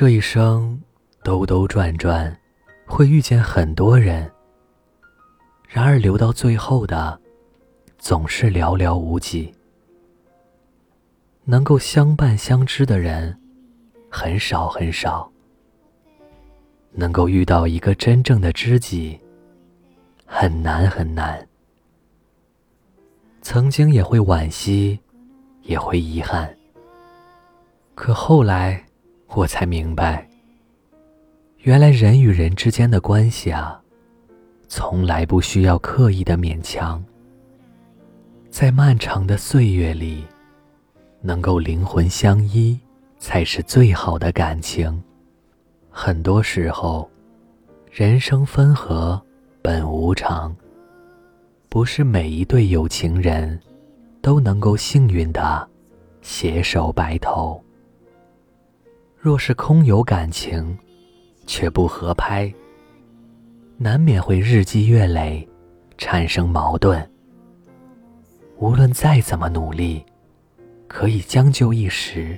这一生兜兜转转，会遇见很多人，然而留到最后的，总是寥寥无几。能够相伴相知的人，很少很少。能够遇到一个真正的知己，很难很难。曾经也会惋惜，也会遗憾。可后来，我才明白，原来人与人之间的关系啊，从来不需要刻意的勉强。在漫长的岁月里。能够灵魂相依，才是最好的感情。很多时候，人生分合本无常，不是每一对有情人都能够幸运的携手白头。若是空有感情，却不合拍，难免会日积月累，产生矛盾。无论再怎么努力。可以将就一时，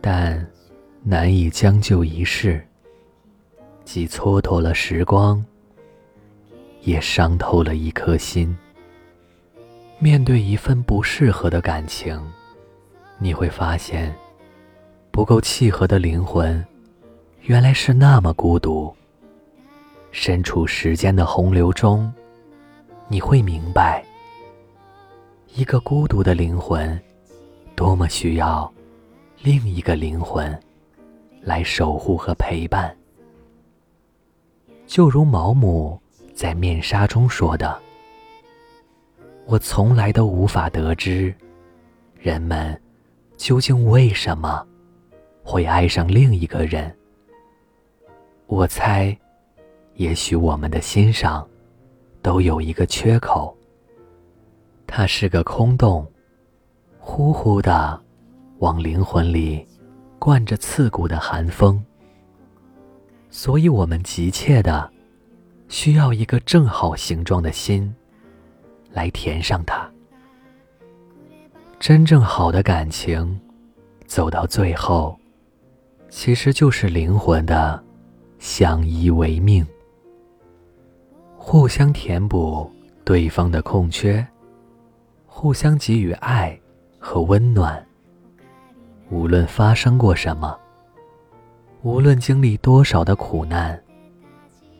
但难以将就一世。既蹉跎了时光，也伤透了一颗心。面对一份不适合的感情，你会发现，不够契合的灵魂，原来是那么孤独。身处时间的洪流中，你会明白，一个孤独的灵魂。多么需要另一个灵魂来守护和陪伴，就如毛姆在《面纱》中说的：“我从来都无法得知，人们究竟为什么会爱上另一个人。我猜，也许我们的心上都有一个缺口，它是个空洞。”呼呼的，往灵魂里灌着刺骨的寒风。所以我们急切的需要一个正好形状的心，来填上它。真正好的感情，走到最后，其实就是灵魂的相依为命，互相填补对方的空缺，互相给予爱。和温暖。无论发生过什么，无论经历多少的苦难，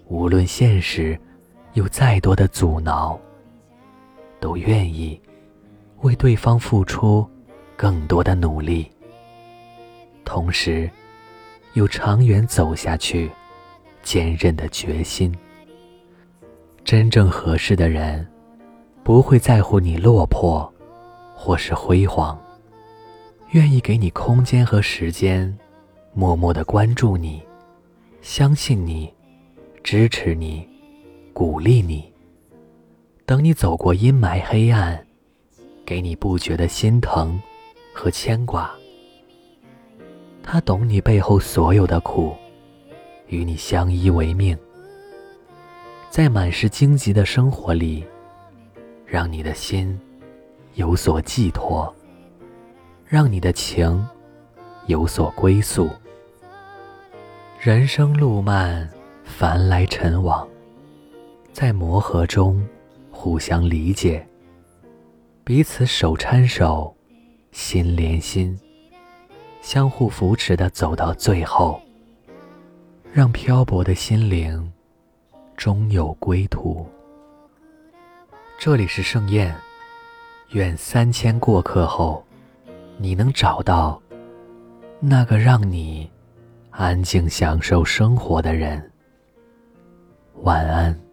无论现实有再多的阻挠，都愿意为对方付出更多的努力，同时有长远走下去坚韧的决心。真正合适的人，不会在乎你落魄。或是辉煌，愿意给你空间和时间，默默的关注你，相信你，支持你，鼓励你。等你走过阴霾黑暗，给你不觉的心疼和牵挂。他懂你背后所有的苦，与你相依为命，在满是荆棘的生活里，让你的心。有所寄托，让你的情有所归宿。人生路漫，凡来尘往，在磨合中互相理解，彼此手搀手，心连心，相互扶持的走到最后，让漂泊的心灵终有归途。这里是盛宴。愿三千过客后，你能找到那个让你安静享受生活的人。晚安。